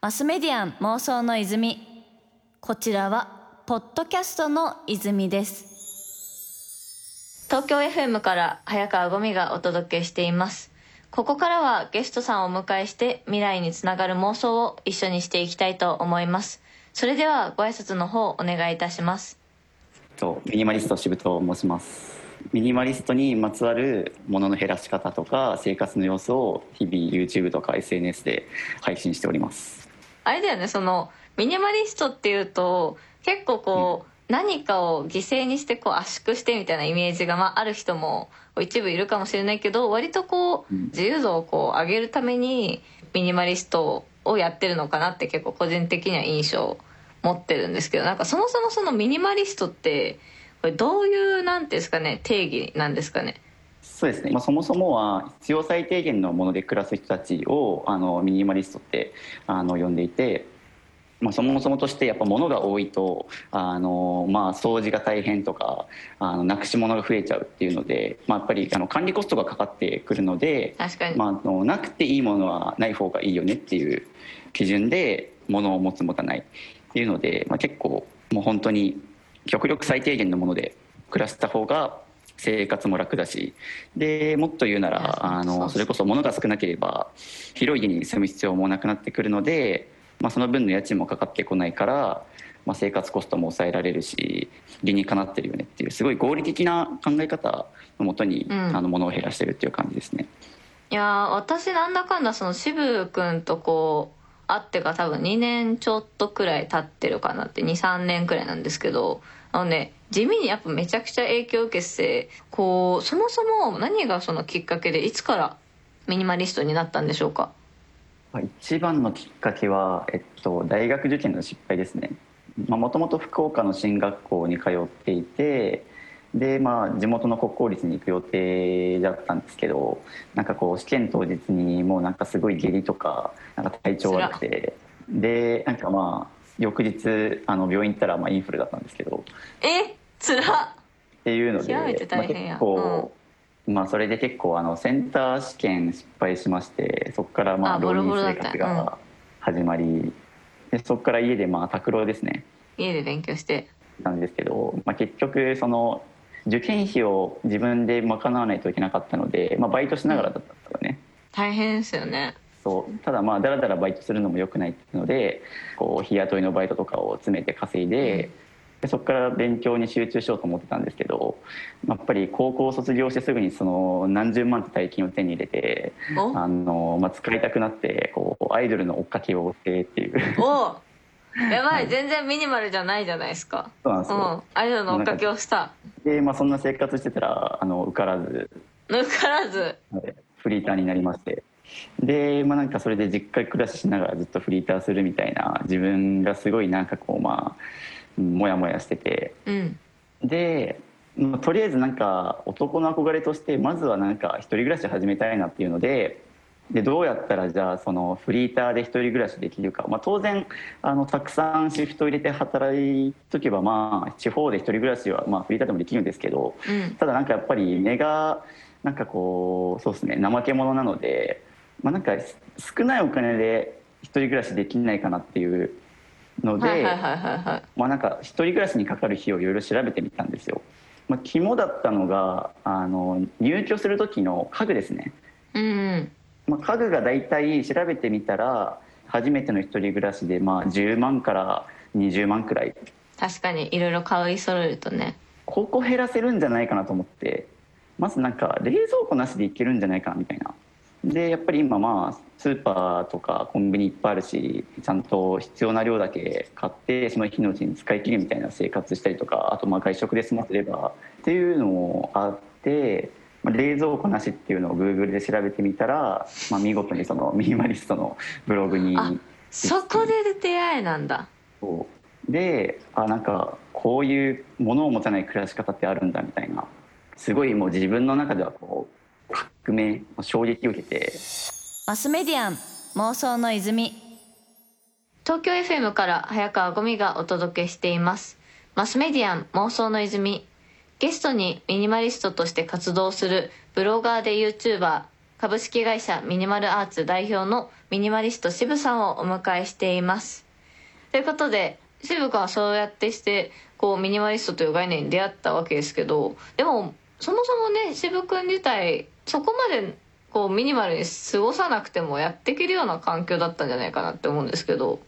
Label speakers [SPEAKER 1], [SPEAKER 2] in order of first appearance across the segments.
[SPEAKER 1] マスメディアン妄想の泉。こちらはポッドキャストの泉です。東京 FM から早川ゴミがお届けしています。ここからはゲストさんをお迎えして未来につながる妄想を一緒にしていきたいと思います。それではご挨拶の方お願いいたします。
[SPEAKER 2] とミニマリスト渋と申しますミニマリストにまつわるものの減らし方とか生活の様子を日々 YouTube とか SNS で配信しております。
[SPEAKER 1] あれだよねそのミニマリストっていうと結構こう、うん、何かを犠牲にしてこう圧縮してみたいなイメージが、まあ、ある人も一部いるかもしれないけど割とこう自由度をこう上げるためにミニマリストをやってるのかなって結構個人的には印象持ってるんですけどなんかそもそもそのミニマリストってこれどういうなんですかね定義なんですかね？
[SPEAKER 2] そうですね、まあ、そもそもは必要最低限のもので暮らす人たちをあのミニマリストってあの呼んでいて、まあ、そもそもとしてやっぱ物が多いとあの、まあ、掃除が大変とかあのなくし物が増えちゃうっていうので、まあ、やっぱりあの管理コストがかかってくるので
[SPEAKER 1] 確かに、
[SPEAKER 2] まあ、あのなくていいものはない方がいいよねっていう基準で物を持つ持たないっていうので、まあ、結構もう本当に極力最低限のもので暮らした方が生活も楽だしでもっと言うならあのそれこそ物が少なければ広い家に住む必要もなくなってくるので、まあ、その分の家賃もかかってこないから、まあ、生活コストも抑えられるし理にかなってるよねっていうすごい合理的な考え方のもとに、うん、あの物を減らしてるっていう感じですね。
[SPEAKER 1] いや私なんだかんだその渋君とこう会ってか多分2年ちょっとくらい経ってるかなって23年くらいなんですけどあのね地味にやっぱめちゃくちゃ影響を受けてこうそもそも何がそのきっかけでいつからミニマリストになったんでしょうか？
[SPEAKER 2] 一番のきっかけは、えっと、大学受験の失敗ですね。もともと福岡の進学校に通っていてでまあ地元の国公立に行く予定だったんですけどなんかこう試験当日にもうなんかすごい下痢とかなんか体調悪くて。でなんかまあ翌日あの病院行ったらまあインフルだったんですけど。
[SPEAKER 1] えつら
[SPEAKER 2] っていうので、まあ、結構、うん、まあそれで結構あのセンター試験失敗しましてそこからまあ浪人生活が始まり、うん、でそこから家でまあ拓郎ですね。
[SPEAKER 1] 家で勉強して。
[SPEAKER 2] なんですけど、まあ、結局その受験費を自分で賄わないといけなかったので、まあ、バイトしながらだったからね、
[SPEAKER 1] 大変ですよね。
[SPEAKER 2] そう。ただまあだらだらバイトするのもよくないっていうのでこう日雇いのバイトとかを詰めて稼いで,、でそこから勉強に集中しようと思ってたんですけどやっぱり高校を卒業してすぐにその何十万って大金を手に入れてあの、まあ、使いたくなってこうアイドルの追っかけを追ってっていう。
[SPEAKER 1] お やばい、全然ミニマルじゃないじゃないですか。
[SPEAKER 2] そうなんですよ、うん、
[SPEAKER 1] アイドルの追っかけをした。
[SPEAKER 2] で、まあ、そんな生活してたらあの受からず。
[SPEAKER 1] 受からず。
[SPEAKER 2] フリーターになりまして。で、まあ、なんかそれで実家暮らししながらずっとフリーターするみたいな自分がすごいなんかこうまあモヤモヤしてて、
[SPEAKER 1] うん、
[SPEAKER 2] で、まあ、とりあえずなんか男の憧れとしてまずはなんか一人暮らし始めたいなっていうのででどうやったらじゃあそのフリーターで一人暮らしできるか、まあ、当然あのたくさんシフト入れて働いとけばまあ地方で一人暮らしはまあフリーターでもできるんですけど、
[SPEAKER 1] うん、
[SPEAKER 2] ただなんかやっぱり根がなんかこうそうですね怠け者なのでまあ、なんか少ないお金で一人暮らしできないかなっていうのでまあなんか一人暮らしにかかる費用をいろいろ調べてみたんですよ。まあ、肝だったのがあの入居する時の家具ですね。
[SPEAKER 1] うん、
[SPEAKER 2] まあ、家具が大体調べてみたら初めての一人暮らしでまあ10万から20万くらい。
[SPEAKER 1] 確かにいろいろ買い揃えるとね。
[SPEAKER 2] ここ減らせるんじゃないかなと思って。まずなんか冷蔵庫なしでいけるんじゃないかなみたいな。でやっぱり今まあスーパーとかコンビニいっぱいあるしちゃんと必要な量だけ買ってその日のうちに使い切るみたいな生活したりとかあとまあ外食で済ませればっていうのもあって、まあ、冷蔵庫なしっていうのをグーグルで調べてみたら、まあ、見事にそのミニマリストのブログに
[SPEAKER 1] そこで出会いなんだ。
[SPEAKER 2] そう。であなんかこういうものを持たない暮らし方ってあるんだみたいな。すごいもう自分の中ではこう革命衝撃を受けて。
[SPEAKER 1] マスメディアン妄想の泉。東京 FM から早川ゴミがお届けしています。マスメディアン妄想の泉ゲストにミニマリストとして活動するブロガーで YouTuber 株式会社ミニマルアーツ代表のミニマリスト渋さんをお迎えしています。ということで渋君はそうやってしてこうミニマリストという概念に出会ったわけですけどでもそもそもね渋君自体そこまでこうミニマルに過ごさなくてもやっていけるような環境だったんじゃないかなって思うんですけど。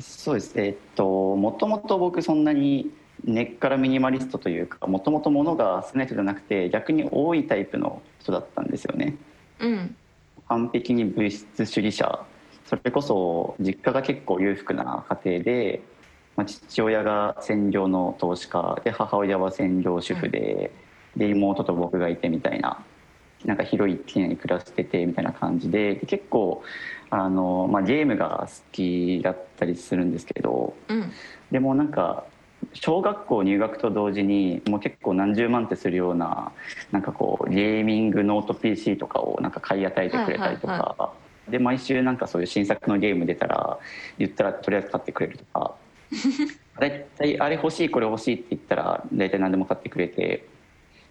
[SPEAKER 2] そうです。ねえっともともと僕そんなに根っからミニマリストというかもともと物が少ない人じゃなくて逆に多いタイプの人だったんですよね。
[SPEAKER 1] うん。
[SPEAKER 2] 完璧に物質主義者。それこそ実家が結構裕福な家庭で、まあ、父親が専業の投資家で母親は専業主婦で,、で妹と僕がいてみたいななんか広い一軒家に暮らしててみたいな感じで結構あの、まあ、ゲームが好きだったりするんですけど
[SPEAKER 1] うん。
[SPEAKER 2] でもなんか小学校入学と同時にもう結構何十万ってするようななんかこうゲーミングノート PC とかをなんか買い与えてくれたりとか、
[SPEAKER 1] はい。
[SPEAKER 2] で毎週なんかそういう新作のゲーム出たら言ったらとりあえず買ってくれるとか。大体あれ欲しいこれ欲しいって言ったら大体何でも買ってくれて。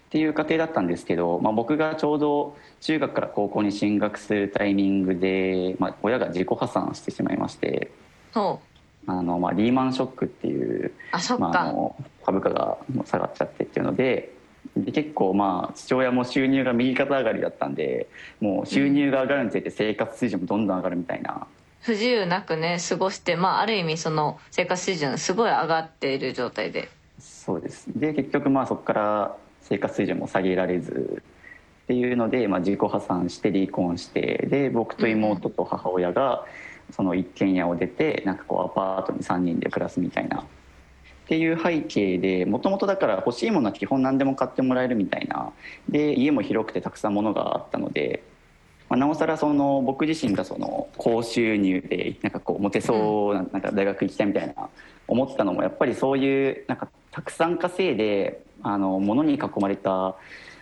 [SPEAKER 2] っていう過程だったんですけど、まあ、僕がちょうど中学から高校に進学するタイミングで、まあ、親が自己破産してしまいまして。
[SPEAKER 1] そう
[SPEAKER 2] あの、まあ、リーマンショックっていうまあ、あの株価が下がっちゃってっていうのでで結構まあ父親も収入が右肩上がりだったんでもう収入が上がるにつれて生活水準もどんどん上がるみたいな、
[SPEAKER 1] 不自由なくね過ごしてまあある意味その生活水準すごい上がっている状態で。
[SPEAKER 2] そうです。で結局まあそこから生活水準も下げられずっていうので、まあ、自己破産して離婚してで僕と妹と母親がその一軒家を出てなんかこうアパートに3人で暮らすみたいな。っていう背景でもともとだから欲しいものは基本何でも買ってもらえるみたいな。で家も広くてたくさん物があったので、まあ、なおさらその僕自身がその高収入でなんかこうモテそうななんか大学行きたいみたいな思ったのもやっぱりそういうなんかたくさん稼いであの物に囲まれた、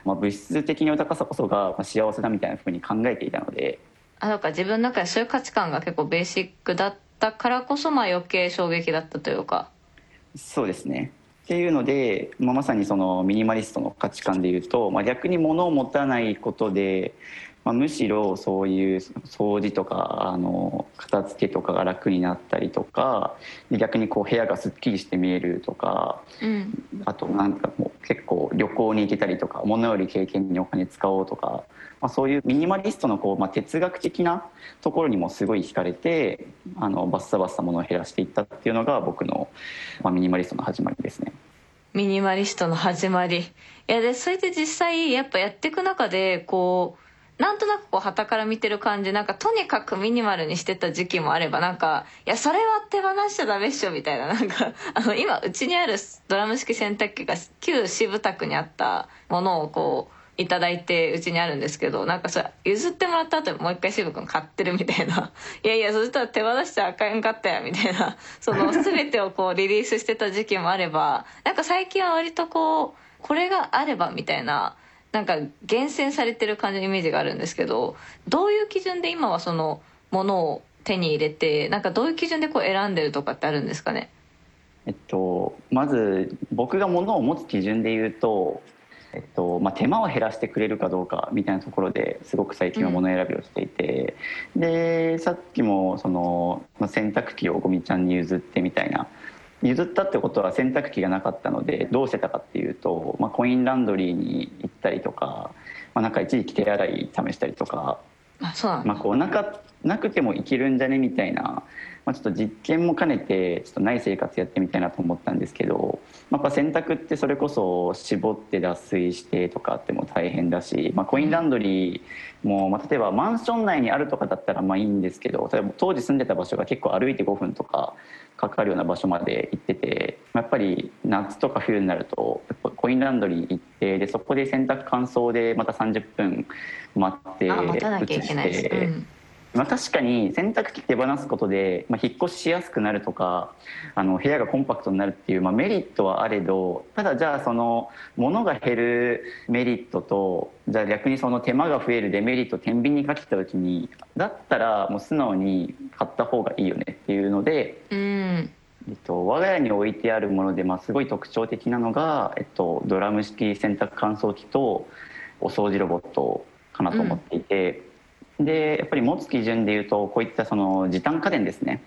[SPEAKER 2] まあ、物質的に豊かさこそがまあ幸せだみたいなふうに考えていたので
[SPEAKER 1] あなんか自分の中でそういう価値観が結構ベーシックだったからこそまあ余計衝撃だったというか。
[SPEAKER 2] そうですね。っていうので、まあ、まさにそのミニマリストの価値観でいうと、まあ、逆に物を持たないことで、まあ、むしろそういう掃除とかあの片付けとかが楽になったりとかで逆にこう部屋がすっきりして見えるとか
[SPEAKER 1] うん
[SPEAKER 2] あとなんかもう結構旅行に行けたりとか物より経験にお金使おうとか、まあ、そういうミニマリストのこう、まあ、哲学的なところにもすごい惹かれてあのバッサバッサ物を減らしていったっていうのが僕の、まあ、ミニマリストの始まりですね。
[SPEAKER 1] ミニマリストの始まりいやでそれで実際やっぱやっていく中でこうなんとなくこう旗から見てる感じなんかとにかくミニマルにしてた時期もあればなんかいやそれは手放しちゃダメっしょみたいな なんかあの今うちにあるドラム式洗濯機が旧渋宅にあったものをこういただいてうちにあるんですけどなんかそれ譲ってもらった後にもう一回渋君買ってるみたいな。いやいやそしたら手放しちゃあかんかったやみたいな。その全てをこうリリースしてた時期もあればなんか最近は割とこうこれがあればみたいななんか厳選されてる感じのイメージがあるんですけどどういう基準で今はそのものを手に入れてなんかどういう基準でこう選んでるとかってあるんですかね？
[SPEAKER 2] えっと、まず僕が物を持つ基準で言うと、えっとまあ、手間を減らしてくれるかどうかみたいなところですごく最近は物選びをしていて、でさっきもその、まあ、洗濯機をゴミちゃんに譲ってみたいな譲ったってことは洗濯機がなかったのでどうしてたかっていうと、まあ、コインランドリーに行ったりとか、まあ、なんか一時期手洗い試したりとか
[SPEAKER 1] あそうな
[SPEAKER 2] まあ、こうなかなくてもいけるんじゃねみたいな、まあ、ちょっと実験も兼ねてちょっとない生活やってみたいなと思ったんですけど、まあ、やっぱ洗濯ってそれこそ絞って脱水してとかっても大変だし、まあ、コインランドリーも、まあ、例えばマンション内にあるとかだったらまあいいんですけど例えば当時住んでた場所が結構歩いて5分とかかかるような場所まで行っててやっぱり夏とか冬になるとコインランドリー行ってでそこで洗濯乾燥でまた30分待って
[SPEAKER 1] あ待たなきゃいけないです、
[SPEAKER 2] 移して
[SPEAKER 1] うん
[SPEAKER 2] まあ、確かに洗濯機手放すことで、まあ、引っ越ししやすくなるとかあの部屋がコンパクトになるっていう、まあ、メリットはあれどただじゃあその物が減るメリットとじゃあ逆にその手間が増えるデメリットを天秤にかけた時にだったらもう素直に買った方がいいよねっていうので、
[SPEAKER 1] うん
[SPEAKER 2] えっと、我が家に置いてあるもので、まあ、すごい特徴的なのが、えっと、ドラム式洗濯乾燥機とお掃除ロボットかなと思っていて。でやっぱり持つ基準でいうとこういったその時短家電ですね。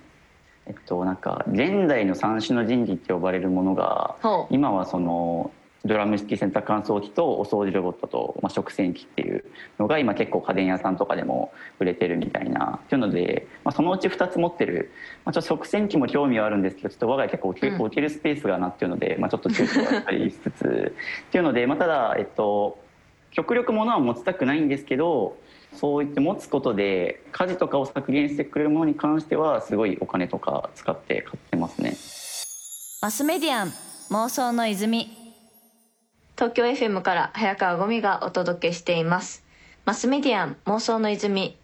[SPEAKER 2] えっとなんか現代の三種の神器って呼ばれるものが今はそのドラム式洗濯乾燥機とお掃除ロボットと、まあ、食洗機っていうのが今結構家電屋さんとかでも売れてるみたいなっていうので、まあ、そのうち2つ持ってる、まあ、ちょっと食洗機も興味はあるんですけどちょっと我が家結構置け,、るスペースがなっていうので、まあ、ちょっと躊躇はあったりしつつ。っていうので、まあ、ただえっと極力物は持ちたくないんですけどそう言って持つことで家事とかを削減してくれるものに関してはすごいお金とか使って買ってますね。
[SPEAKER 3] マスメディアン妄想の泉。
[SPEAKER 1] 東京 FM から早川ゴミがお届けしています。マスメディアン妄想の泉。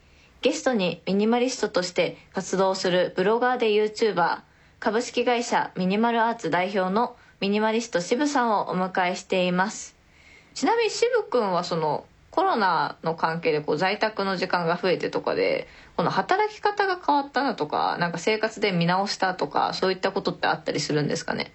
[SPEAKER 1] ゲストにミニマリストとして活動するブロガーで YouTuber 株式会社ミニマルアーツ代表のミニマリスト渋さんをお迎えしています。ちなみに渋くんはそのコロナの関係でこう在宅の時間が増えてとかでこの働き方が変わったなとかなんか生活で見直したとかそういったことってあったりするんですかね？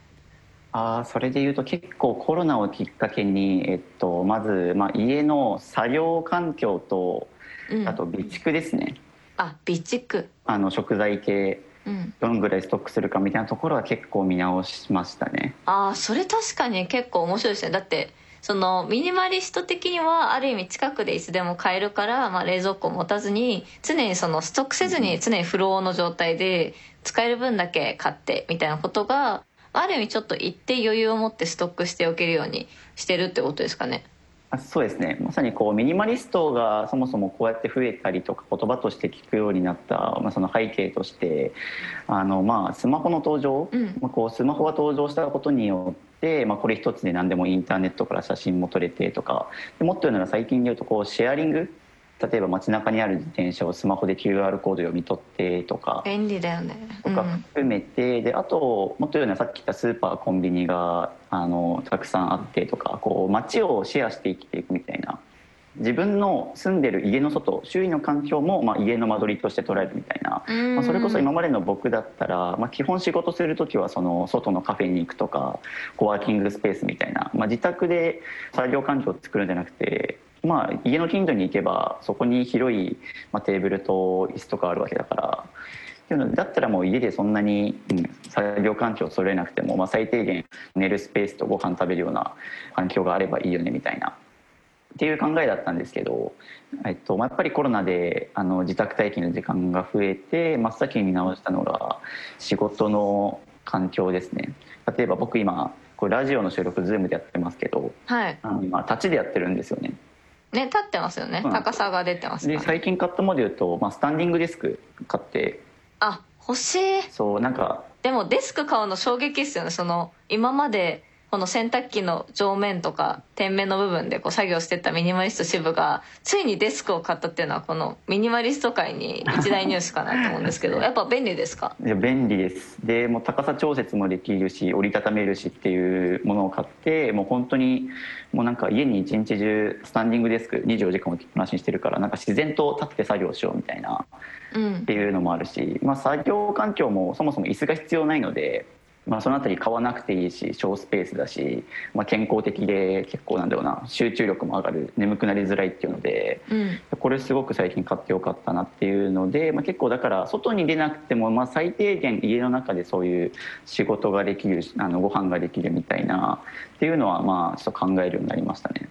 [SPEAKER 2] あーそれでいうと結構コロナをきっかけに、えっと、まず、まあ、家の作業環境と
[SPEAKER 1] うん。
[SPEAKER 2] あと備蓄ですね、
[SPEAKER 1] あ備蓄。
[SPEAKER 2] あの食材系
[SPEAKER 1] うん。
[SPEAKER 2] どのぐらいストックするかみたいなところは結構見直しましたね。
[SPEAKER 1] ああそれ確かに結構面白いですね。だってそのミニマリスト的にはある意味近くでいつでも買えるから、まあ、冷蔵庫を持たずに常にそのストックせずに常にフローの状態で使える分だけ買ってみたいなことがある意味ちょっと一定余裕を持ってストックしておけるようにしてるってことですかね。
[SPEAKER 2] あそうですね。まさにこうミニマリストがそもそもこうやって増えたりとか言葉として聞くようになった、まあ、その背景としてあの、まあ、スマホの登場、
[SPEAKER 1] うん。
[SPEAKER 2] まあ、こうスマホが登場したことによって、まあ、これ一つで何でもインターネットから写真も撮れてとか。でもっと言うなら最近で言うとこうシェアリング。例えば街中にある自転車をスマホで QR コード読み取ってとか。
[SPEAKER 1] 便利だよね。
[SPEAKER 2] とか含めて、であともっと言うのはさっき言ったスーパーコンビニがあのたくさんあってとか。こう街をシェアして生きていくみたいな自分の住んでる家の外周囲の環境も、まあ、家の間取りとして捉えるみたいな、
[SPEAKER 1] うん
[SPEAKER 2] まあ、それこそ今までの僕だったら、まあ、基本仕事する時はその外のカフェに行くとかコワーキングスペースみたいな、まあ、自宅で作業環境を作るんじゃなくて。まあ、家の近所に行けばそこに広い、まあ、テーブルと椅子とかあるわけだからっていうのでだったらもう家でそんなに、うん、作業環境を揃えなくても、まあ、最低限寝るスペースとご飯食べるような環境があればいいよねみたいなっていう考えだったんですけど、えっとまあ、やっぱりコロナであの自宅待機の時間が増えて真っ先に見直したのが仕事の環境ですね。例えば僕今これラジオの収録 Zoom でやってますけど
[SPEAKER 1] はい。
[SPEAKER 2] あの今立ちでやってるんですよね。
[SPEAKER 1] ね立ってますよね。
[SPEAKER 2] うん。
[SPEAKER 1] 高さが出てますから。
[SPEAKER 2] で最近買ったもので言うと、まあ、スタンディングデスク買って。
[SPEAKER 1] あ欲しい。
[SPEAKER 2] そうなんか。
[SPEAKER 1] でもデスク買うの衝撃ですよね。その今までこの洗濯機の上面とか天面の部分でこう作業してたミニマリスト支部がついにデスクを買ったっていうのはこのミニマリスト界に一大ニュースかなと思うんですけどやっぱ便利ですか？
[SPEAKER 2] いや便利です。でもう高さ調節もできるし折りたためるしっていうものを買ってもう本当にもうなんか家に一日中スタンディングデスク24時間置きっぱなしにしてるからなんか自然と立って作業しようみたいな
[SPEAKER 1] うん。
[SPEAKER 2] っていうのもあるし、まあ、作業環境もそもそも椅子が必要ないので、まあ、そのあたり買わなくていいし小スペースだし、まあ、健康的で結構なんだろうな集中力も上がる眠くなりづらいっていうので
[SPEAKER 1] うん
[SPEAKER 2] これすごく最近買ってよかったなっていうので、まあ、結構だから外に出なくても、まあ、最低限家の中でそういう仕事ができるあのご飯ができるみたいなっていうのはまあちょっと考えるようになりましたね。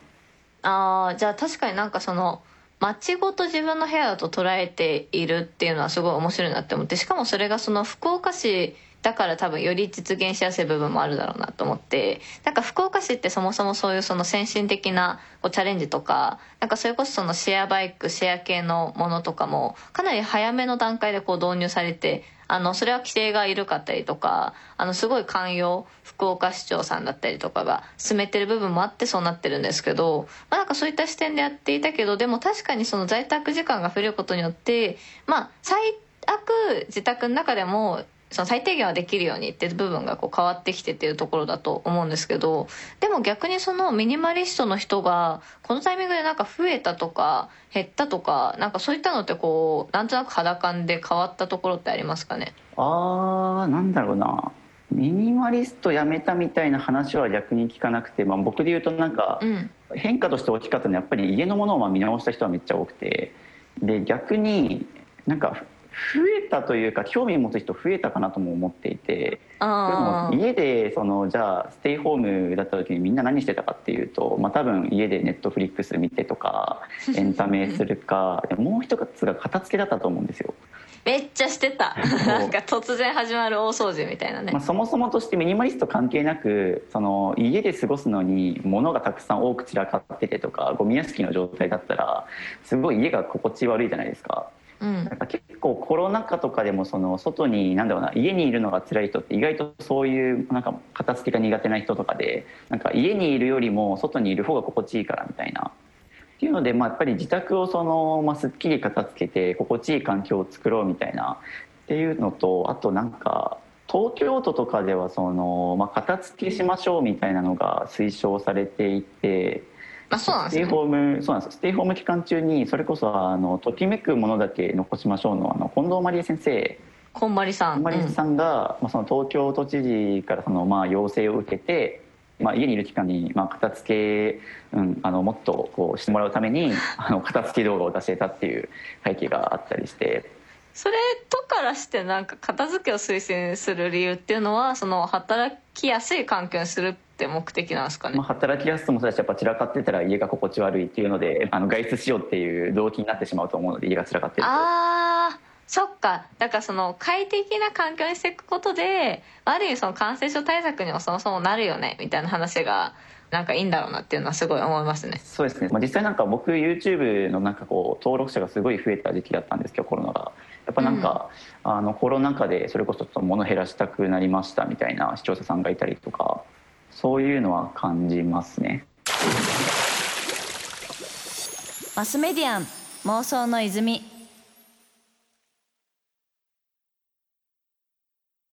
[SPEAKER 1] ああじゃあ確かになんかその街ごと自分の部屋だと捉えているっていうのはすごい面白いなって思ってしかもそれがその福岡市だから多分より実現しやすい部分もあるだろうなと思ってなんか福岡市ってそもそもそういうその先進的なこうチャレンジとかなんかそれこそそのシェアバイクシェア系のものとかもかなり早めの段階でこう導入されてあのそれは規制が緩かったりとかあのすごい寛容福岡市長さんだったりとかが進めてる部分もあってそうなってるんですけど、まあ、なんかそういった視点でやっていたけどでも確かにその在宅時間が増えることによってまあ最悪自宅の中でもその最低限はできるようにっていう部分がこう変わってきてっていうところだと思うんですけどでも逆にそのミニマリストの人がこのタイミングでなんか増えたとか減ったとかなんかそういったのってこうなんとなく肌感で変わったところってありますかね？
[SPEAKER 2] あーなんだろうな。ミニマリストやめたみたいな話は逆に聞かなくて、まあ、僕で言うとなんか
[SPEAKER 1] うん。
[SPEAKER 2] 変化として大きかったのはやっぱり家のものをまあ見直した人はめっちゃ多くて。で逆になんか増えたというか興味を持つ人増えたかなとも思っていて
[SPEAKER 1] あ
[SPEAKER 2] 家でそのじゃあステイホームだった時にみんな何してたかっていうと、まあ、多分家でネットフリックス見てとか エンタメするかもう一つが片付けだったと思うんですよ。
[SPEAKER 1] めっちゃしてた なんか突然始まる大掃除みたいなね、
[SPEAKER 2] まあ、そもそもとしてミニマリスト関係なくその家で過ごすのに物がたくさん多く散らかっててとかゴミ屋敷の状態だったらすごい家が心地悪いじゃないですか。
[SPEAKER 1] うん
[SPEAKER 2] なんか結構コロナ禍とかでもその外に何だろうな家にいるのが辛い人って意外とそういうなんか片付けが苦手な人とかでなんか家にいるよりも外にいる方が心地いいからみたいな。っていうので、まあ、やっぱり自宅をその、まあ、すっきり片付けて心地いい環境を作ろうみたいなっていうのとあとなんか東京都とかではその、まあ、片付けしましょうみたいなのが推奨されていて。
[SPEAKER 1] あそうなん
[SPEAKER 2] ステイ
[SPEAKER 1] ですね
[SPEAKER 2] ホームそうなんですステイホーム期間中にそれこそあのときめくものだけ残しましょうのあの近藤麻理恵先生。
[SPEAKER 1] こんまりさん、
[SPEAKER 2] さんが、まあ、その東京都知事からそのまあ要請を受けて、まあ、家にいる期間にまあ片付け、うん、あのもっとこうしてもらうために あの片付け動画を出してたっていう背景があったりして。
[SPEAKER 1] それとからしてなんか片付けを推薦する理由っていうのはその働きやすい環境にするって目的なんですかね、
[SPEAKER 2] まあ、働きやすさもそうだしやっぱ散らかってたら家が心地悪いっていうのであの外出しようっていう動機になってしまうと思うので家が散らかってると。
[SPEAKER 1] あーそっか。だからその快適な環境にしていくことである意味その感染症対策にもそもそもなるよねみたいな話がなんかいいんだろうなっていうのはすごい思いますね。
[SPEAKER 2] そうですね、まあ、実際なんか僕 YouTube のなんかこう登録者がすごい増えた時期だったんですけどコロナが。やっぱなんか、あのコロナ禍でそれこそちょっと物減らしたくなりましたみたいな視聴者さんがいたりとかそういうのは感じますね。
[SPEAKER 3] マスメディアン妄想の泉。